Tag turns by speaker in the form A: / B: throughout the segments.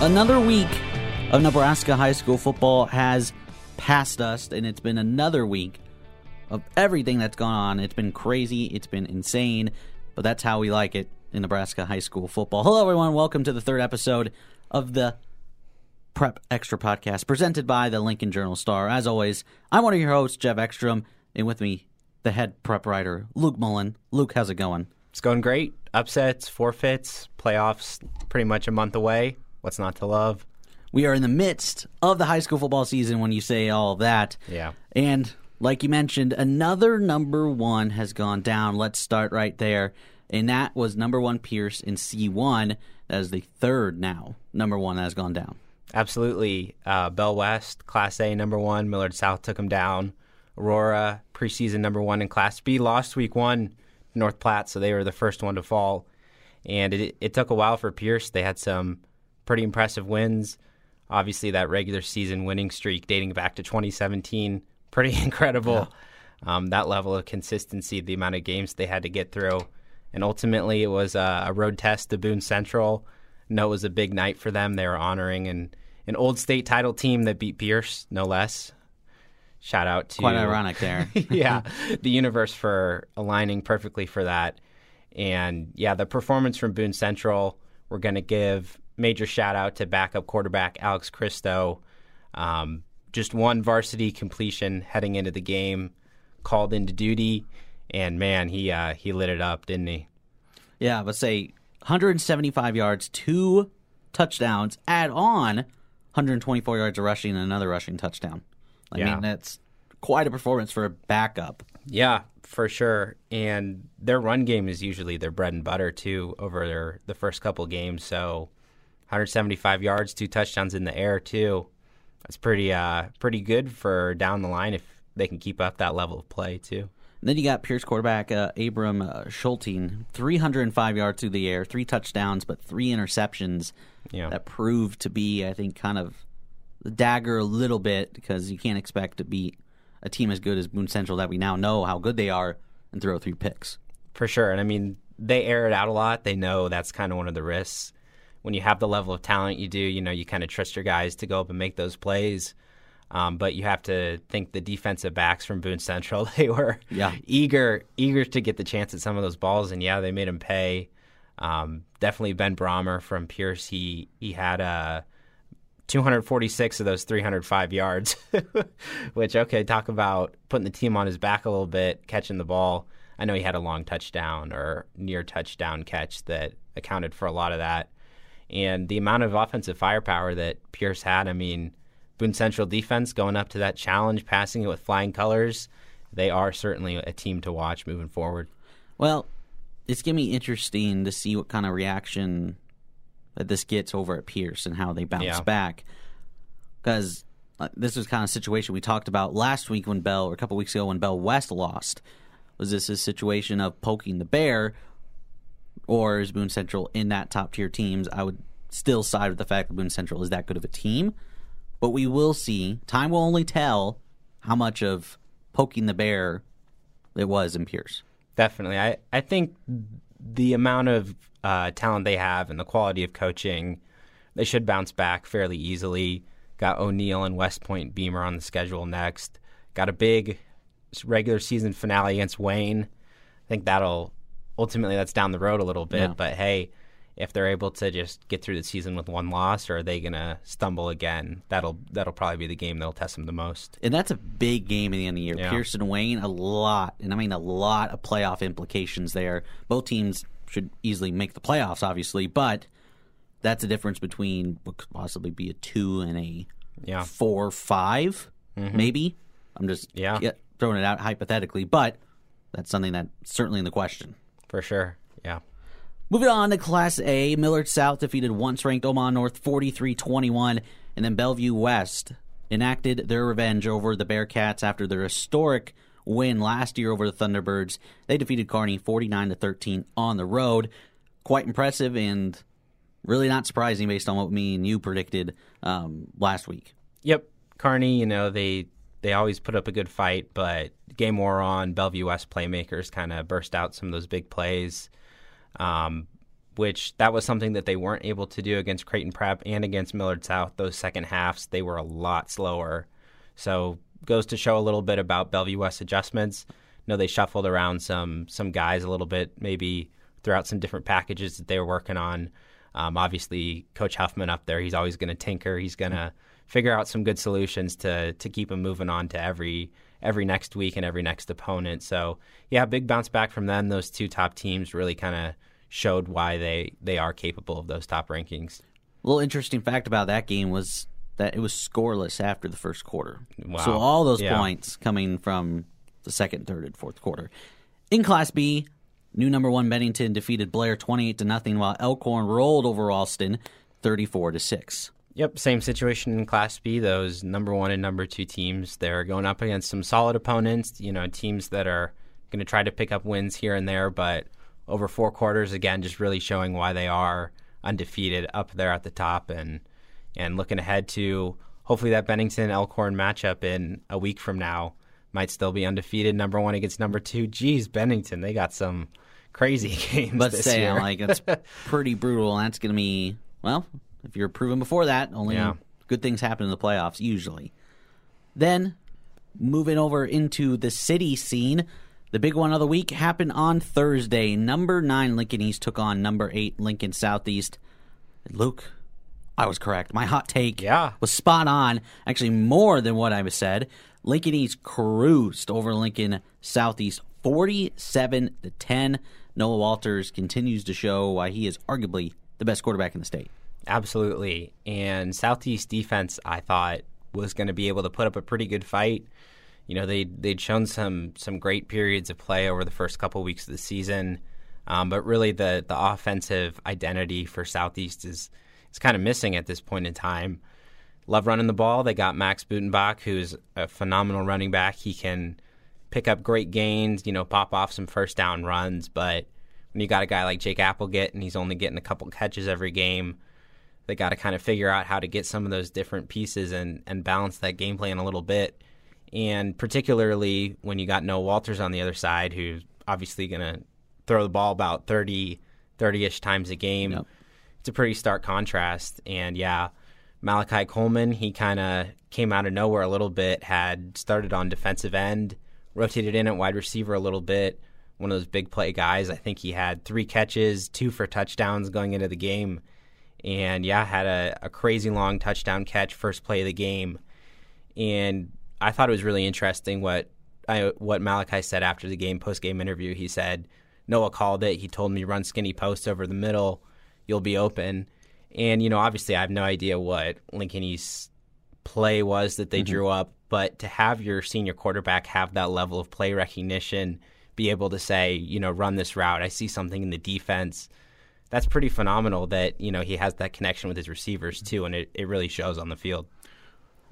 A: Another week of Nebraska high school football has passed us, and it's been another week of everything that's gone on. It's been crazy, it's been insane, but that's how we like it in Nebraska high school football. Hello, everyone. Welcome to the third episode of the Prep Extra podcast presented by the Lincoln Journal Star. As always, I'm one of your hosts, Jeff Ekstrom, and with me, the head prep writer, Luke Mullen. Luke, how's it going?
B: It's going great. Upsets, forfeits, playoffs pretty much a month away. What's not to love?
A: We are in the midst of the high school football season when you say all that.
B: Yeah.
A: And like you mentioned, another number one has gone down. Let's start right there. And that was number one Pierce in C1. That is the third now number one that has gone down.
B: Absolutely. Uh, Bell West, Class A number one. Millard South took them down. Aurora, preseason number one in Class B, lost week one. North Platte, so they were the first one to fall. And it, it took a while for Pierce. They had some pretty impressive wins. Obviously, that regular season winning streak dating back to 2017, pretty incredible. Yeah. Um, that level of consistency, the amount of games they had to get through. And ultimately, it was a, a road test to Boone Central. No, it was a big night for them. They were honoring an, an old state title team that beat Pierce, no less. Shout out to
A: quite ironic there.
B: yeah, the universe for aligning perfectly for that. And yeah, the performance from Boone Central, we're going to give major shout out to backup quarterback Alex Christo. Um, just one varsity completion heading into the game, called into duty, and man, he uh, he lit it up, didn't he?
A: Yeah, let's say 175 yards, two touchdowns, add on 124 yards of rushing and another rushing touchdown. I yeah. mean, that's quite a performance for a backup.
B: Yeah, for sure. And their run game is usually their bread and butter too over their the first couple games. So 175 yards, two touchdowns in the air too. That's pretty uh pretty good for down the line if they can keep up that level of play too.
A: And then you got Pierce quarterback uh, Abram uh, Schulting, 305 yards through the air, three touchdowns, but three interceptions. Yeah. That proved to be, I think, kind of the dagger a little bit because you can't expect to beat a team as good as Boone Central that we now know how good they are and throw three picks.
B: For sure. And I mean, they air it out a lot. They know that's kind of one of the risks when you have the level of talent you do, you know, you kind of trust your guys to go up and make those plays. Um, but you have to think the defensive backs from Boone Central, they were yeah. eager eager to get the chance at some of those balls, and yeah, they made him pay. Um, definitely Ben Brommer from Pierce. He he had a uh, 246 of those 305 yards, which okay, talk about putting the team on his back a little bit, catching the ball. I know he had a long touchdown or near touchdown catch that accounted for a lot of that and the amount of offensive firepower that Pierce had. I mean, Boone Central defense going up to that challenge, passing it with flying colors. They are certainly a team to watch moving forward.
A: Well, it's going to be interesting to see what kind of reaction that this gets over at Pierce and how they bounce yeah. back. Because this was kind of a situation we talked about last week when Bell, or a couple weeks ago when Bell West lost. Was this a situation of poking the bear or is Boone Central in that top tier teams? I would still side with the fact that Boone Central is that good of a team. But we will see. Time will only tell how much of poking the bear it was in Pierce.
B: Definitely. I, I think the amount of uh, talent they have and the quality of coaching, they should bounce back fairly easily. Got O'Neill and West Point Beemer on the schedule next. Got a big regular season finale against Wayne. I think that'll ultimately that's down the road a little bit. Yeah. But hey, if they're able to just get through the season with one loss, or are they gonna stumble again? That'll that'll probably be the game that'll test them the most.
A: And that's a big game in the end of the year. Yeah. Pearson Wayne, a lot, and I mean a lot of playoff implications there. Both teams should easily make the playoffs, obviously, but that's the difference between what could possibly be a two and a yeah. four, five, mm-hmm. maybe. I'm just yeah. throwing it out hypothetically, but that's something that's certainly in the question.
B: For sure. Yeah.
A: Moving on to Class A, Millard South defeated once ranked Omaha North 43 21, and then Bellevue West enacted their revenge over the Bearcats after their historic win last year over the Thunderbirds. They defeated Kearney 49 13 on the road. Quite impressive and really not surprising based on what me and you predicted um, last week.
B: Yep. Kearney, you know, they they always put up a good fight, but game wore on. Bellevue West playmakers kind of burst out some of those big plays. Um, which that was something that they weren't able to do against Creighton Prep and against Millard South. Those second halves, they were a lot slower. So goes to show a little bit about Bellevue West adjustments. You know, they shuffled around some some guys a little bit, maybe throughout some different packages that they were working on. Um, obviously, Coach Huffman up there, he's always going to tinker. He's going to figure out some good solutions to to keep them moving on to every every next week and every next opponent. So yeah, big bounce back from them. Those two top teams really kind of showed why they they are capable of those top rankings.
A: A little interesting fact about that game was that it was scoreless after the first quarter.
B: Wow.
A: So all those
B: Yeah.
A: points coming from the second, third, and fourth quarter. In Class B, new number one Bennington defeated Blair twenty eight to nothing, while Elkhorn rolled over Ralston thirty four to six.
B: Yep, same situation in Class B. Those number one and number two teams, they're going up against some solid opponents. You know, teams that are going to try to pick up wins here and there, but over four quarters, again, just really showing why they are undefeated up there at the top, and and looking ahead to hopefully that Bennington Elkhorn matchup in a week from now might still be undefeated, number one against number two. Geez, Bennington, they got some crazy games this
A: say
B: year.
A: like it's pretty brutal, that's going to be well. If you're proven before that, only
B: Yeah.
A: good things happen in the playoffs usually. Then moving over into the city scene, the big one of the week happened on Thursday. Number nine Lincoln East took on number eight Lincoln Southeast. Luke, I was correct. My hot take
B: Yeah.
A: was spot on. Actually, more than what I was said. Lincoln East cruised over Lincoln Southeast 47 to 10. Noah Walters continues to show why he is arguably the best quarterback in the state.
B: Absolutely. And Southeast defense, I thought, was going to be able to put up a pretty good fight. You know, they they'd shown some some great periods of play over the first couple weeks of the season, um, but really the the offensive identity for Southeast is is kind of missing at this point in time. Love running the ball. They got Max Butenbach, who's a phenomenal running back. He can pick up great gains, you know, pop off some first down runs. But when you got a guy like Jake Applegate and he's only getting a couple catches every game, they got to kind of figure out how to get some of those different pieces and, and balance that game plan a little bit. And particularly when you got Noah Walters on the other side, who's obviously going to throw the ball about 30, 30-ish times a game.
A: Yep.
B: It's a pretty stark contrast. And yeah, Malachi Coleman, he kind of came out of nowhere a little bit, had started on defensive end, rotated in at wide receiver a little bit. One of those big play guys. I think he had three catches, two for touchdowns going into the game. And yeah, had a, a crazy long touchdown catch, first play of the game. And I thought it was really interesting what I, what Malachi said after the game, post game interview. He said, Noah called it. He told me run skinny post over the middle. You'll be open. And, you know, obviously I have no idea what Lincoln East's play was that they mm-hmm. drew up, but to have your senior quarterback have that level of play recognition, be able to say, you know, run this route, I see something in the defense. That's pretty phenomenal that, you know, he has that connection with his receivers too, and it, it really shows on the field.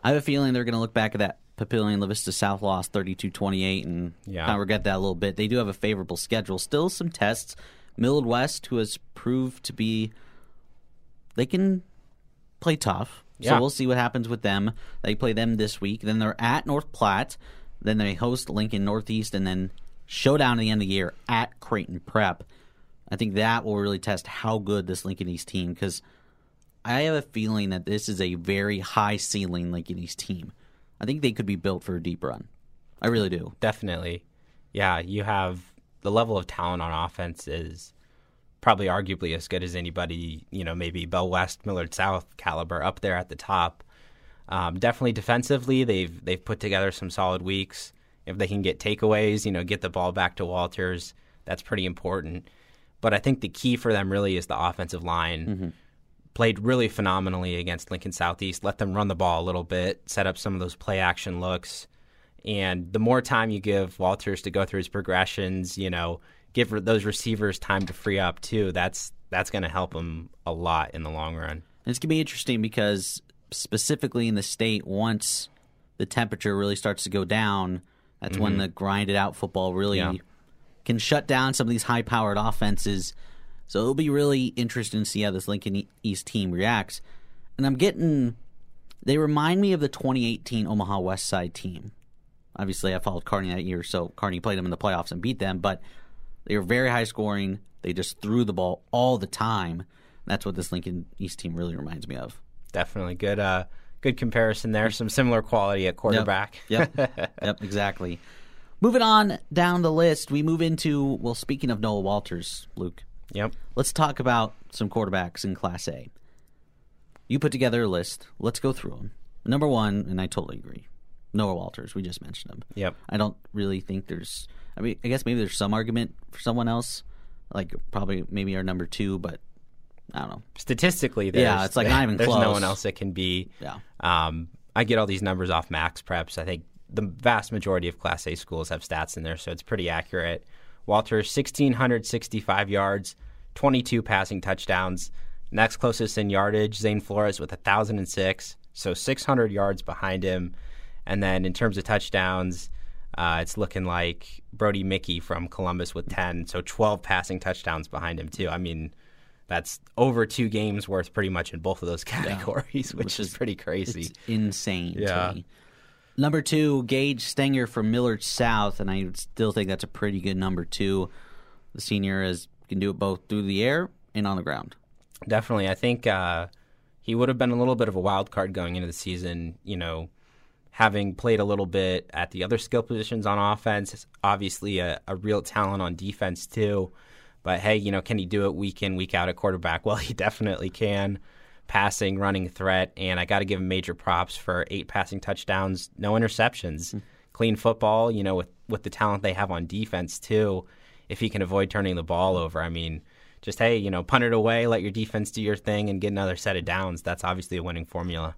A: I have a feeling they're going to look back at that Papillion La Vista South loss 32 28 and
B: Yeah.
A: kind of regret that a little bit. They do have a favorable schedule. Still some tests. Millard West, who has proved to be, they can play tough. So we'll see what happens with them. They play them this week. Then they're at North Platte. Then they host Lincoln Northeast and then showdown at the end of the year at Creighton Prep. I think that will really test how good this Lincoln East team because I have a feeling that this is a very high ceiling Lincoln East team. I think they could be built for a deep run. I really do.
B: Definitely. Yeah, you have the level of talent on offense is probably arguably as good as anybody, you know, maybe Bell West, Millard South caliber up there at the top. Um, definitely defensively, they've they've put together some solid weeks. If they can get takeaways, you know, get the ball back to Walters, that's pretty important. But I think the key for them really is the offensive line. Mm-hmm. Played really phenomenally against Lincoln Southeast. Let them run the ball a little bit, set up some of those play action looks. And the more time you give Walters to go through his progressions, you know, give those receivers time to free up too. That's that's going to help him a lot in the long run.
A: And it's going to be interesting because specifically in the state, once the temperature really starts to go down, that's when mm-hmm. the grinded out football really
B: Yeah.
A: Can shut down some of these high powered offenses. So it'll be really interesting to see how this Lincoln East team reacts. And I'm getting, they remind me of the 2018 Omaha West Side team. Obviously, I followed Kearney that year, so Kearney played them in the playoffs and beat them, but they were very high scoring. They just threw the ball all the time. That's what this Lincoln East team really reminds me of.
B: Definitely good. Uh, good comparison there. Some similar quality at quarterback.
A: Yep. Yep. yep. Exactly. Moving on down the list, we move into well. Speaking of Noah Walters, Luke.
B: Yep.
A: Let's talk about some quarterbacks in Class A. You put together a list. Let's go through them. Number one, and I totally agree. Noah Walters. We just mentioned him.
B: Yep.
A: I don't really think there's. I mean, I guess maybe there's some argument for someone else, like probably maybe our number two, but I don't know.
B: Statistically,
A: yeah, it's like not even
B: there's
A: close.
B: no one else that can be.
A: Yeah.
B: Um, I get all these numbers off MaxPreps. I think the vast majority of Class A schools have stats in there, so it's pretty accurate. Walter, 1,665 yards, 22 passing touchdowns. Next closest in yardage, Zane Flores with 1,006, so 600 yards behind him. And then in terms of touchdowns, uh, it's looking like Brody Mickey from Columbus with 10, so 12 passing touchdowns behind him, too. I mean, that's over two games worth pretty much in both of those categories, yeah, which, which, is pretty crazy.
A: insane yeah. Number two, Gage Stenger from Millard South, and I still think that's a pretty good number two. The senior is can do it both through the air and on the ground.
B: Definitely, I think uh, he would have been a little bit of a wild card going into the season. You know, having played a little bit at the other skill positions on offense, obviously a, a real talent on defense too. But hey, you know, can he do it week in, week out at quarterback? Well, he definitely can passing, running threat, and I got to give him major props for eight passing touchdowns, no interceptions, mm-hmm. clean football. You know, with with the talent they have on defense too, if he can avoid turning the ball over, I mean, just hey, you know, punt it away, let your defense do your thing, and get another set of downs. That's obviously a winning formula.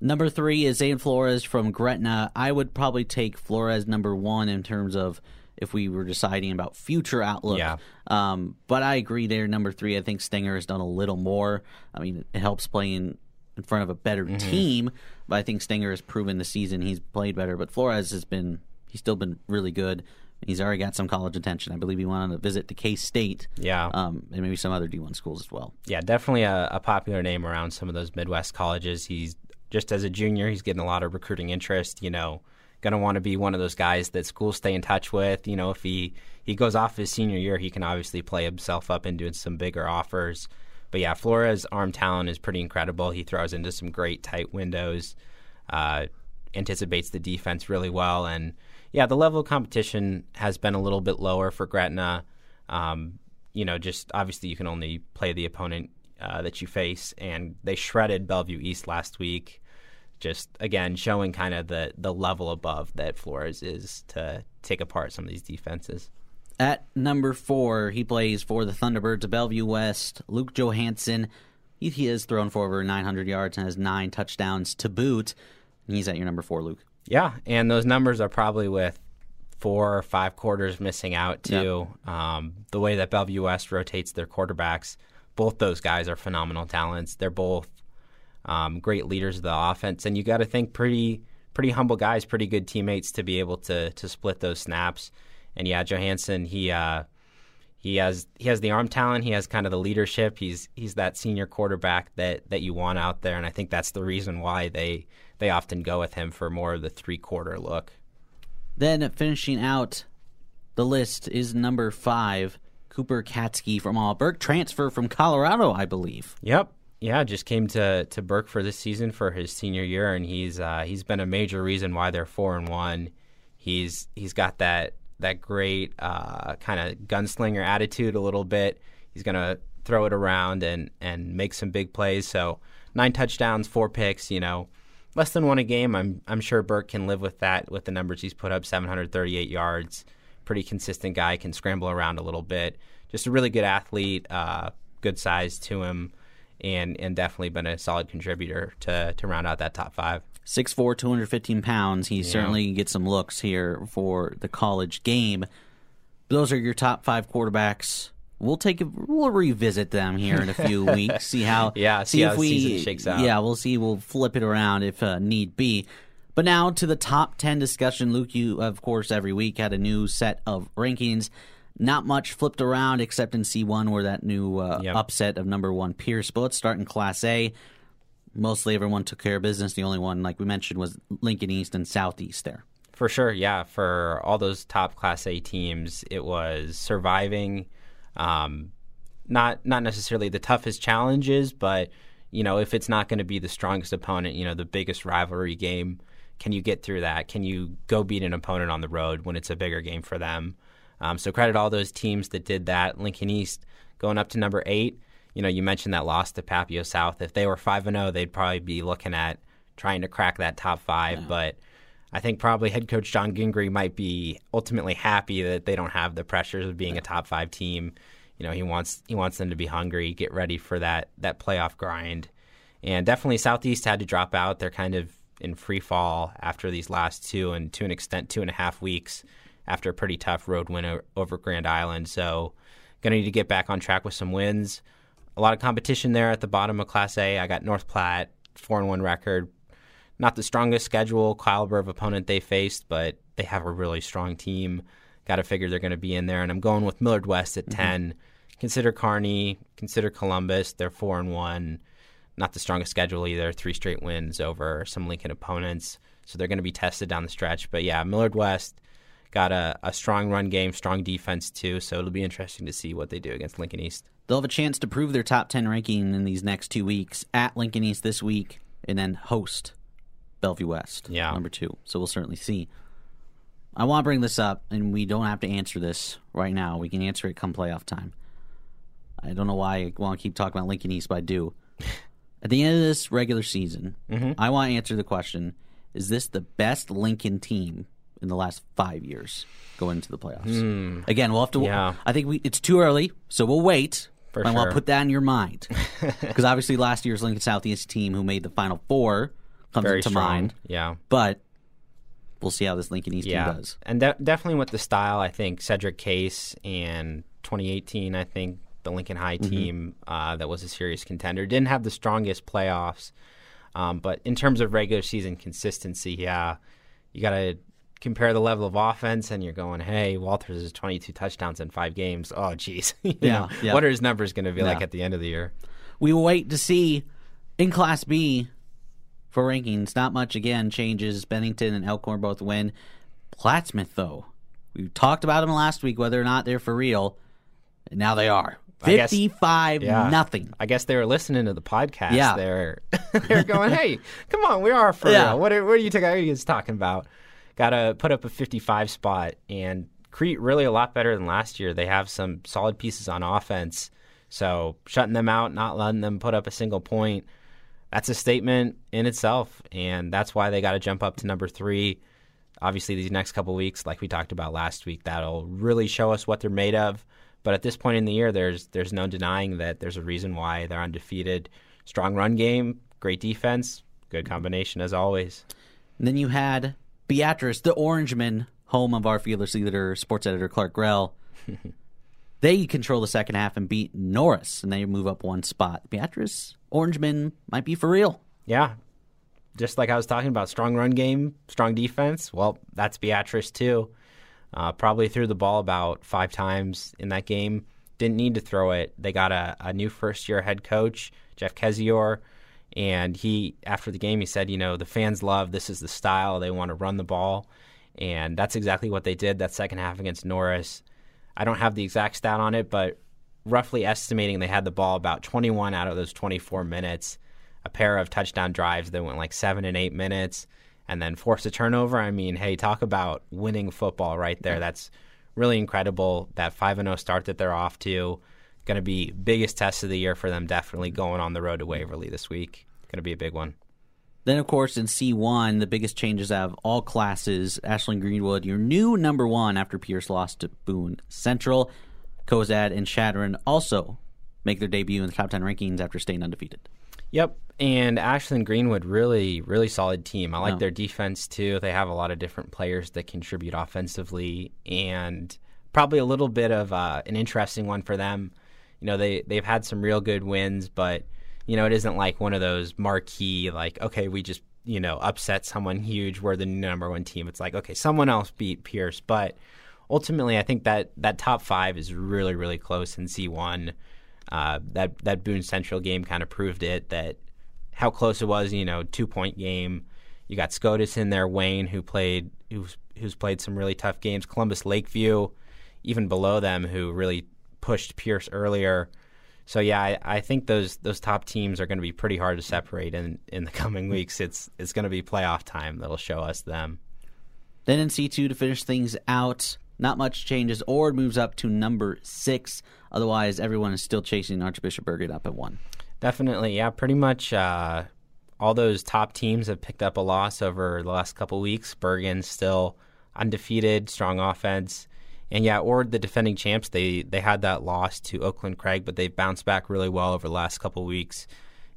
A: Number three is Zane Flores from Gretna. I would probably take Flores number one in terms of if we were deciding about future outlook.
B: Yeah.
A: Um, but I agree there. Number three, I think Stenger has done a little more. I mean, it helps playing in front of a better mm-hmm. team, but I think Stenger has proven the season he's played better. But Flores has been, he's still been really good. He's already got some college attention. I believe he wanted to visit to K State.
B: Yeah.
A: Um, and maybe some other D1 schools as well.
B: Yeah, definitely a, a popular name around some of those Midwest colleges. He's just as a junior, he's getting a lot of recruiting interest. You know, going to want to be one of those guys that schools stay in touch with. You know, if he he goes off his senior year, he can obviously play himself up into some bigger offers. But yeah, Flores' arm talent is pretty incredible. He throws into some great tight windows, uh, anticipates the defense really well, and yeah, the level of competition has been a little bit lower for Gretna. Um, you know, just obviously you can only play the opponent uh, that you face, and they shredded Bellevue East last week just again showing kind of the the level above that Flores is to take apart some of these defenses.
A: At number four, he plays for the Thunderbirds of Bellevue West. Luke Johansson, he, he has thrown for over 900 yards and has nine touchdowns to boot. he's at your number four, Luke.
B: Yeah, and those numbers are probably with four or five quarters missing out too. Yep. Um, the way that Bellevue West rotates their quarterbacks, both those guys are phenomenal talents. They're both um, great leaders of the offense, and you got to think pretty pretty humble guys, pretty good teammates to be able to to split those snaps. And yeah, Johansson, he uh, he has he has the arm talent, he has kind of the leadership. He's he's that senior quarterback that that you want out there, and I think that's the reason why they they often go with him for more of the three quarter look.
A: Then finishing out the list is number five, Cooper Katsky from Auburn, transfer from Colorado, I believe.
B: Yep, yeah, just came to to Burke for this season for his senior year, and he's uh, he's been a major reason why they're four and one. He's he's got that that great uh, kind of gunslinger attitude a little bit. He's gonna throw it around and and make some big plays. So nine touchdowns, four picks. You know, less than one a game. I'm I'm sure Burke can live with that with the numbers he's put up. 738 yards, pretty consistent guy. Can scramble around a little bit. Just a really good athlete. Uh, good size to him and and definitely been a solid contributor to to round out that top five.
A: 6'4", 215 pounds. He yeah. certainly gets some looks here for the college game. Those are your top five quarterbacks. We'll take a, we'll revisit them here in a few weeks. See how
B: yeah see, see if we shakes out.
A: Yeah, we'll see. We'll flip it around if uh, need be. But now to the top ten discussion. Luke, you of course every week had a new set of rankings. Not much flipped around except in C1 where that new uh, yep. upset of number one Pierce. But let's start in Class A. Mostly everyone took care of business. The only one, like we mentioned, was Lincoln East and Southeast there.
B: For sure, yeah. For all those top Class A teams, it was surviving Um, not not necessarily the toughest challenges, but you know if it's not going to be the strongest opponent, you know the biggest rivalry game, can you get through that? Can you go beat an opponent on the road when it's a bigger game for them? Um, so credit all those teams that did that. Lincoln East going up to number eight. You know, you mentioned that loss to Papio South. If they were five and zero, they'd probably be looking at trying to crack that top five. Yeah. But I think probably head coach John Gingrey might be ultimately happy that they don't have the pressures of being a top five team. You know, he wants he wants them to be hungry, get ready for that that playoff grind. And definitely Southeast had to drop out. They're kind of in free fall after these last two and to an extent two and a half weeks after a pretty tough road win over Grand Island. So gonna need to get back on track with some wins. A lot of competition there at the bottom of Class A. I got North Platte, four and one record, not the strongest schedule caliber of opponent they faced, but they have a really strong team. Got to figure they're going to be in there, and I'm going with Millard West at mm-hmm. ten. Consider Kearney, consider Columbus. They're four and one. Not the strongest schedule either. Three straight wins over some Lincoln opponents, so they're going to be tested down the stretch. But yeah, Millard West got a, a strong run game, strong defense too. So it'll be interesting to see what they do against Lincoln East.
A: They'll have a chance to prove their top ten ranking in these next two weeks at Lincoln East this week, and then host Bellevue West.
B: Yeah.
A: Number two. So we'll certainly see. I want to bring this up, and we don't have to answer this right now. We can answer it come playoff time. I don't know why I want to keep talking about Lincoln East, but I do. At the end of this regular season, mm-hmm. I want to answer the question Is this the best Lincoln team in the last five years going into the playoffs? Mm. Again, we'll have to. Yeah. I think we, it's too early, so we'll wait. For I sure. to put that in your mind. Because obviously, last year's Lincoln Southeast team who made the Final Four comes Very into strong. mind.
B: Yeah.
A: But we'll see how this Lincoln East yeah. team does.
B: And de- definitely with the style, I think Cedric Case and 2018, I think the Lincoln High mm-hmm. team uh, that was a serious contender didn't have the strongest playoffs. Um, but in terms of regular season consistency, yeah, you got to compare the level of offense, and you're going, hey, Walters is 22 touchdowns in five games. Oh, geez. yeah, yeah, What are his numbers going to be yeah. like at the end of the year?
A: We will wait to see in Class B for rankings. Not much again changes. Bennington and Elkhorn both win. Plattsmouth though, we talked about them last week whether or not they're for real. And now they are. Fifty-five yeah. nothing.
B: I guess they were listening to the podcast. Yeah, they're they're going, "Hey, come on, we are for yeah. real. What are, what are you, what are you guys talking about? Got to put up a fifty-five spot, and Crete really a lot better than last year. They have some solid pieces on offense, so shutting them out, not letting them put up a single point that's a statement in itself, and that's why they got to jump up to number three. Obviously, these next couple weeks, like we talked about last week, that'll really show us what they're made of. But at this point in the year, there's there's no denying that there's a reason why they're undefeated. Strong run game, great defense, good combination as always.
A: And then you had Beatrice, the Orangeman, home of our fearless leader, sports editor Clark Grell. they control the second half and beat Norris, and they move up one spot. Beatrice Orangemen might be for real.
B: Yeah. Just like I was talking about, strong run game, strong defense. Well, that's Beatrice too. Uh, probably threw the ball about five times in that game. Didn't need to throw it. They got a, a new first year head coach, Jeff Kezior, and he after the game he said, you know, the fans love this is the style they want to run the ball, and that's exactly what they did that second half against Norris. I don't have the exact stat on it, but roughly estimating they had the ball about 21 out of those 24 minutes. A pair of touchdown drives that went like seven and eight minutes, and then forced a turnover. I mean, hey, talk about winning football right there. That's really incredible. That five and zero oh start that they're off to, going to be biggest test of the year for them. Definitely going on the road to Waverly this week. Going to be a big one.
A: Then, of course, in C1, the biggest changes out of all classes, Ashland Greenwood, your new number one after Pierce lost to Boone Central. Cozad and Chadron also make their debut in the top 10 rankings after staying undefeated.
B: Yep. And Ashland Greenwood, really, really solid team. I like their defense too. They have a lot of different players that contribute offensively, and probably a little bit of uh, an interesting one for them. You know, they they've had some real good wins, but you know, it isn't like one of those marquee, like okay, we just you know upset someone huge. We're the number one team. It's like okay, someone else beat Pierce, but ultimately, I think that that top five is really, really close in C1. Uh, that that Boone Central game kind of proved it that how close it was. You know, two point game. You got Scotus in there, Wayne, who played who's who's played some really tough games. Columbus Lakeview, even below them, who really pushed Pierce earlier. So yeah, I, I think those those top teams are going to be pretty hard to separate in in the coming weeks. It's it's going to be playoff time that'll show us them.
A: Then in C two to finish things out, not much changes. Ord moves up to number six. Otherwise, everyone is still chasing Archbishop Bergan up at one.
B: Definitely, yeah. Pretty much uh, all those top teams have picked up a loss over the last couple weeks. Bergan still undefeated, strong offense. And yeah, Ord the defending champs, they they had that loss to Oakland Craig, but they've bounced back really well over the last couple weeks.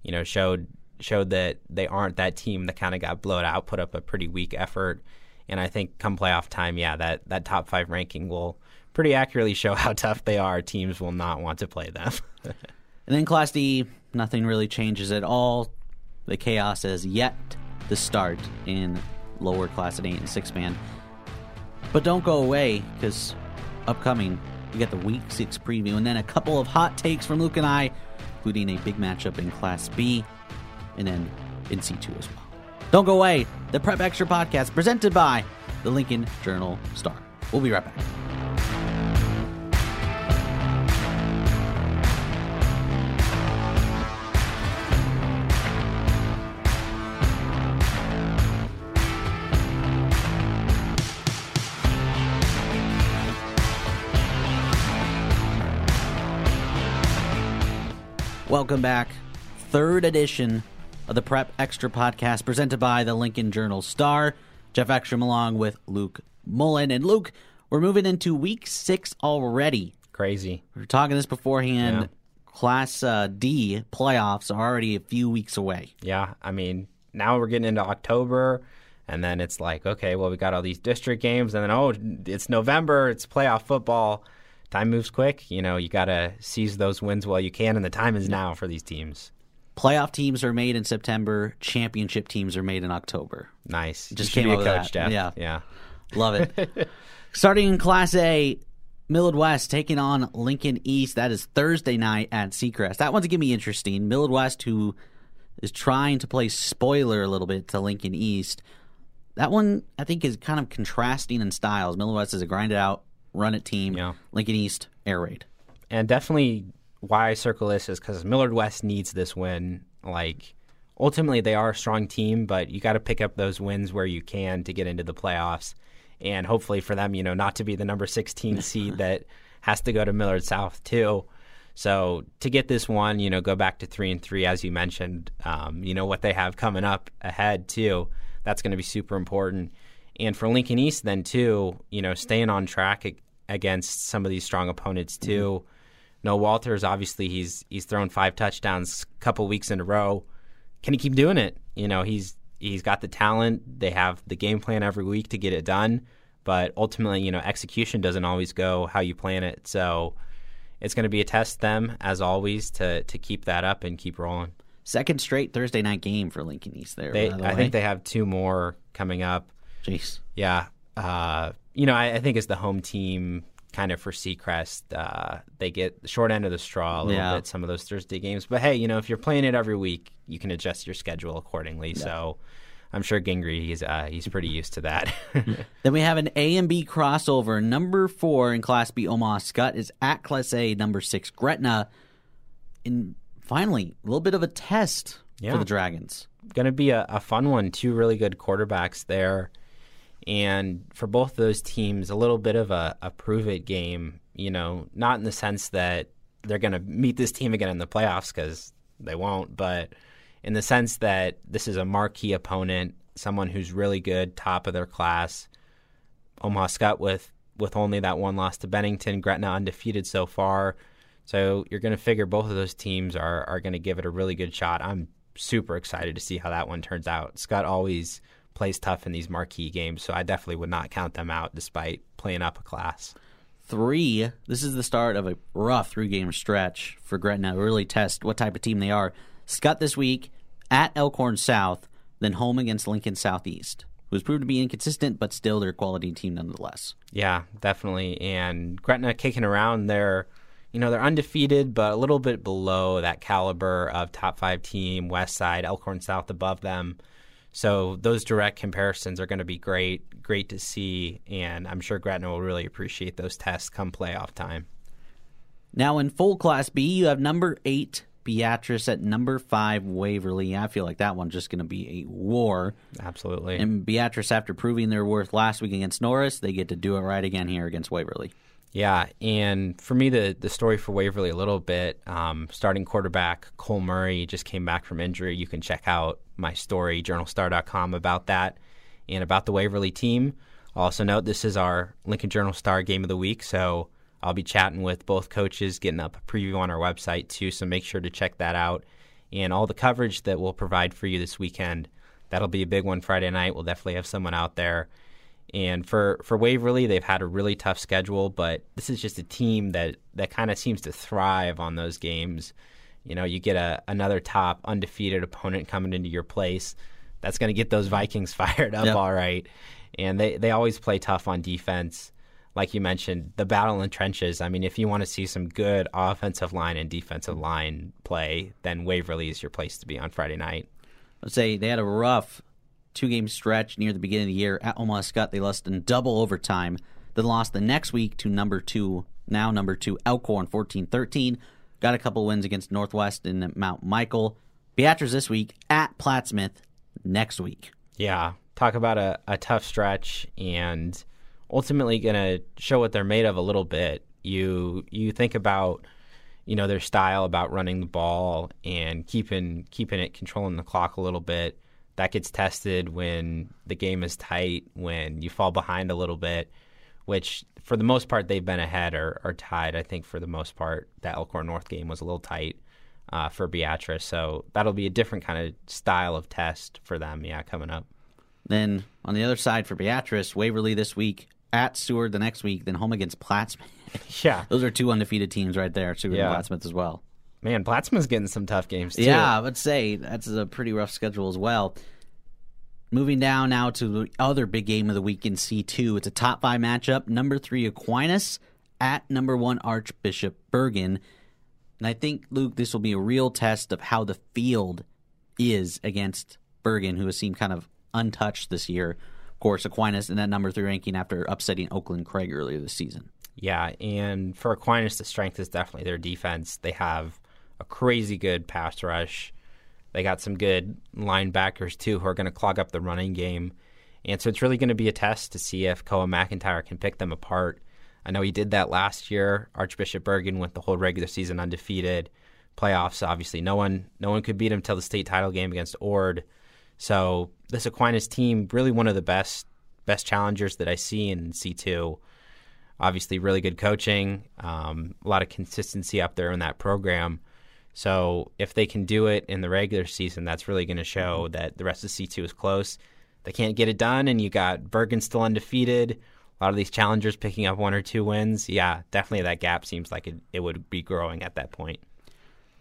B: You know, showed showed that they aren't that team that kind of got blown out, put up a pretty weak effort. And I think come playoff time, yeah, that, that top five ranking will pretty accurately show how tough they are. Teams will not want to play them.
A: and then Class D, nothing really changes at all. The chaos is yet to start in lower class and eight and six man. But don't go away because upcoming. We get the week six preview and then a couple of hot takes from Luke and I, including a big matchup in Class B and then in C2 as well. Don't go away. The Prep Extra podcast presented by the Lincoln Journal Star. We'll be right back. Welcome back. Third edition of the Prep Extra podcast presented by the Lincoln Journal Star. Jeff Ekstrom along with Luke Mullen. And Luke, we're moving into week six already.
B: Crazy.
A: We were talking this beforehand. Yeah. Class uh, D playoffs are already a few weeks away.
B: Yeah, I mean, now we're getting into October, and then it's like, okay, well, we got all these district games, and then, oh, it's November, it's playoff football time moves quick. You know, you got to seize those wins while you can, and the time is now for these teams.
A: Playoff teams are made in September. Championship teams are made in October.
B: Nice. Just came be a coach, Jeff.
A: Yeah,
B: yeah,
A: love it. Starting in Class A, Millard West taking on Lincoln East. That is Thursday night at Seacrest. That one's gonna be interesting. Millard West, who is trying to play spoiler a little bit to Lincoln East. That one, I think, is kind of contrasting in styles. Millard West is a grinded out run it team. Yeah. Lincoln East air raid.
B: And definitely why I circle this is because Millard West needs this win. Like ultimately, they are a strong team, but you got to pick up those wins where you can to get into the playoffs. And hopefully for them, you know, not to be the number 16 seed that has to go to Millard South too. So to get this one, you know, go back to three and three as you mentioned. Um, you know what they have coming up ahead too. That's going to be super important. And for Lincoln East, then too, you know, staying on track against some of these strong opponents too. Mm-hmm. Noah Walters, obviously he's he's thrown five touchdowns a couple weeks in a row. Can he keep doing it? You know, he's he's got the talent. They have the game plan every week to get it done, but ultimately, you know, execution doesn't always go how you plan it. So it's going to be a test them as always to to keep that up and keep rolling.
A: Second straight Thursday night game for Lincoln East. There,
B: they,
A: the I
B: think they have two more coming up.
A: Jeez.
B: Yeah. Uh, you know, I, I, think as the home team, kind of for Seacrest, uh, they get the short end of the straw a little yeah. bit some of those Thursday games. But hey, you know, if you're playing it every week, you can adjust your schedule accordingly. Yeah. So. I'm sure Gingrey he's uh, he's pretty used to that.
A: then we have an A and B crossover. Number four in Class B, Omaha Skutt is at Class A. Number six, Gretna. And finally, a little bit of a test yeah. for the Dragons.
B: Going to be a, a, fun one. Two really good quarterbacks there. And for both those teams, a little bit of a, a prove it game, you know, not in the sense that they're going to meet this team again in the playoffs because they won't, but in the sense that this is a marquee opponent, someone who's really good, top of their class. Omaha Skutt with with only that one loss to Bennington, Gretna undefeated so far. So you're going to figure both of those teams are are going to give it a really good shot. I'm super excited to see how that one turns out. Skutt always plays tough in these marquee games, so I definitely would not count them out despite playing up a class.
A: Three, this is the start of a rough three game stretch for Gretna. Really test what type of team they are. Skutt this week at Elkhorn South, then home against Lincoln Southeast, who's proved to be inconsistent, but still they're quality team nonetheless.
B: Yeah, definitely. And Gretna kicking around their you know, they're undefeated, but a little bit below that caliber of top five team, West Side, Elkhorn South above them. So those direct comparisons are going to be great, great to see, and I'm sure Gretna will really appreciate those tests come playoff time.
A: Now in full Class B, you have number eight Beatrice at number five Waverly. I feel like that one's just going to be a war.
B: Absolutely.
A: And Beatrice, after proving their worth last week against Norris, they get to do it right again here against Waverly.
B: Yeah, and for me, the the story for Waverly a little bit. Um, starting quarterback Cole Murray just came back from injury. You can check out my story, journalstar.com, about that and about the Waverly team. Also note this is our Lincoln Journal Star game of the week, so I'll be chatting with both coaches, getting up a preview on our website too. So make sure to check that out and all the coverage that we'll provide for you this weekend. That'll be a big one Friday night. We'll definitely have someone out there and for for Waverly, they've had a really tough schedule, but this is just a team that that kind of seems to thrive on those games. You know, you get a another top undefeated opponent coming into your place. That's going to get those Vikings fired up, yep. all right. And they they always play tough on defense. Like you mentioned, the battle in trenches. I mean, if you want to see some good offensive line and defensive line play, then Waverly is your place to be on Friday night.
A: Let's say they had a rough two game stretch near the beginning of the year at Omaha Skutt. They lost in double overtime, then lost the next week to number two, now number two, Elkhorn 14 13. Got a couple wins against Northwest and Mount Michael. Beatrice this week at Plattsmouth next week.
B: Yeah, talk about a, a tough stretch and ultimately going to show what they're made of a little bit. You you think about you know their style about running the ball and keeping keeping it controlling the clock a little bit that gets tested when the game is tight, when you fall behind a little bit, which for the most part they've been ahead or, or tied. I think for the most part that Elkhorn North game was a little tight uh, for Beatrice, so that'll be a different kind of style of test for them. Yeah, coming up.
A: Then on the other side for Beatrice, Waverly this week at Seward the next week, then home against Plattsmouth.
B: yeah,
A: those are two undefeated teams right there, Seward yeah. and Plattsmouth as well.
B: Man, Plattsmouth's getting some tough games too.
A: Yeah, I would say that's a pretty rough schedule as well. Moving down now to the other big game of the week in C2. It's a top five matchup. Number three, Aquinas at number one, Archbishop Bergan. And I think, Luke, this will be a real test of how the field is against Bergan, who has seemed kind of untouched this year. Of course, Aquinas in that number three ranking after upsetting Oakland Craig earlier this season.
B: Yeah, and for Aquinas, the strength is definitely their defense. They have a crazy good pass rush. They got some good linebackers too who are going to clog up the running game. And so it's really going to be a test to see if Koa McIntyre can pick them apart. I know he did that last year. Archbishop Bergan went the whole regular season undefeated. Playoffs, obviously, no one no one could beat him till the state title game against Ord. So this Aquinas team, really one of the best best challengers that I see in C two. Obviously, really good coaching, um, a lot of consistency up there in that program. So if they can do it in the regular season, that's really going to show mm-hmm. that the rest of C2 is close. They can't get it done, and you got Bergan still undefeated. A lot of these challengers picking up one or two wins. Yeah, definitely that gap seems like it, it would be growing at that point.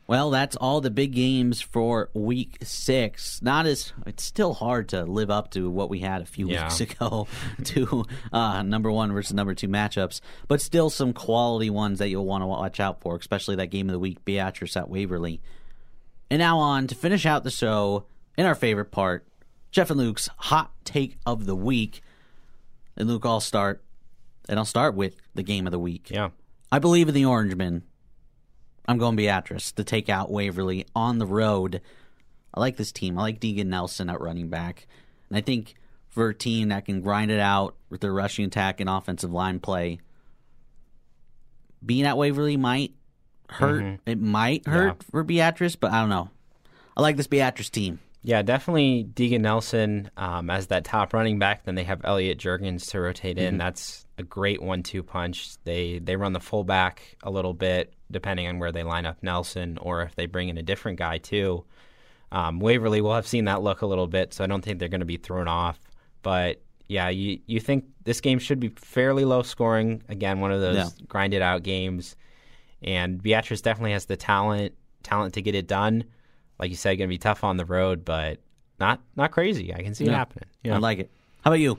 A: Well, that's all the big games for week six. Not as it's still hard to live up to what we had a few yeah. weeks ago to uh, number one versus number two matchups, but still some quality ones that you'll want to watch out for, especially that game of the week, Beatrice at Waverly. And now on to finish out the show in our favorite part, Jeff and Luke's hot take of the week. And Luke, I'll start, and I'll start with the game of the week.
B: Yeah,
A: I believe in the Orangemen. I'm going Beatrice to take out Waverly on the road. I like this team. I like Deegan Nelson at running back. And I think for a team that can grind it out with their rushing attack and offensive line play, being at Waverly might hurt. Mm-hmm. It might hurt yeah. for Beatrice, but I don't know. I like this Beatrice team.
B: Yeah, definitely Deegan Nelson um, as that top running back. Then they have Elliot Jurgens to rotate in. Mm-hmm. That's a great one-two punch. They they run the fullback a little bit depending on where they line up Nelson or if they bring in a different guy too. Um, Waverly will have seen that look a little bit, so I don't think they're going to be thrown off. But yeah, you you think this game should be fairly low scoring. Again, one of those yeah. grinded out games. And Beatrice definitely has the talent talent to get it done. Like you said, going to be tough on the road, but not not crazy. I can see yeah. it happening.
A: I like it. How about you?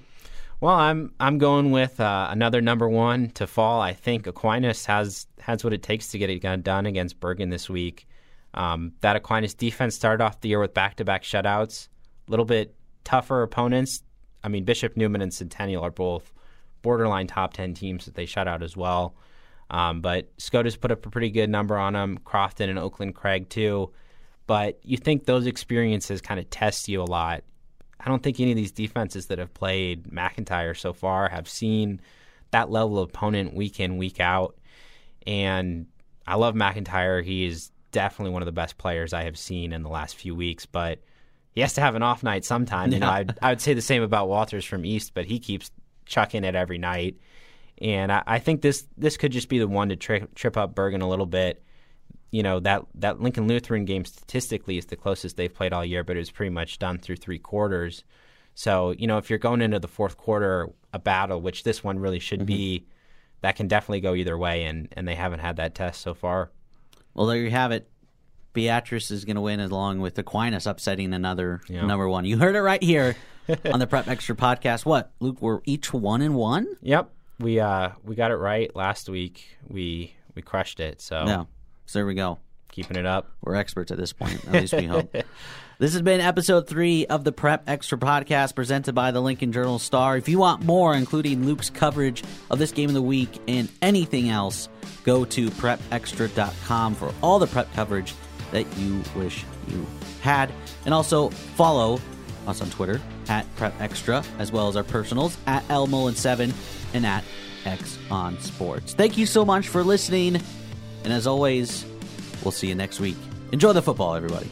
B: Well, I'm I'm going with uh, another number one to fall. I think Aquinas has has what it takes to get it done against Bergan this week. Um, that Aquinas defense started off the year with back to back shutouts, a little bit tougher opponents. I mean, Bishop Neumann and Centennial are both borderline top ten teams that they shut out as well. Um, but Scotus put up a pretty good number on them. Crofton and Oakland Craig too. But you think those experiences kind of test you a lot. I don't think any of these defenses that have played McIntyre so far have seen that level of opponent week in week out. And I love McIntyre. He is definitely one of the best players I have seen in the last few weeks, but he has to have an off night sometime. You know, I'd, I would say the same about Walters from East, but he keeps chucking it every night. And I, I think this this could just be the one to tri- trip up Bergan a little bit. You know that that Lincoln Lutheran game statistically is the closest they've played all year, but it was pretty much done through three quarters. So you know if you're going into the fourth quarter a battle, which this one really should mm-hmm. be, that can definitely go either way, and and they haven't had that test so far.
A: Well, there you have it. Beatrice is going to win along with Aquinas upsetting another yeah. number one. You heard it right here on the Prep Extra podcast. What, Luke? We're each one and one.
B: Yep, we uh we got it right last week. We we crushed it. So
A: yeah, so there we go.
B: Keeping it up.
A: We're experts at this point. At least we hope. This has been episode three of the Prep Extra podcast presented by the Lincoln Journal Star. If you want more, including Luke's coverage of this game of the week and anything else, go to prepextra.com for all the prep coverage that you wish you had. And also follow us on Twitter at Prep Extra, as well as our personals at Elmullen7 and at X on Sports. Thank you so much for listening. And as always, we'll see you next week. Enjoy the football, everybody.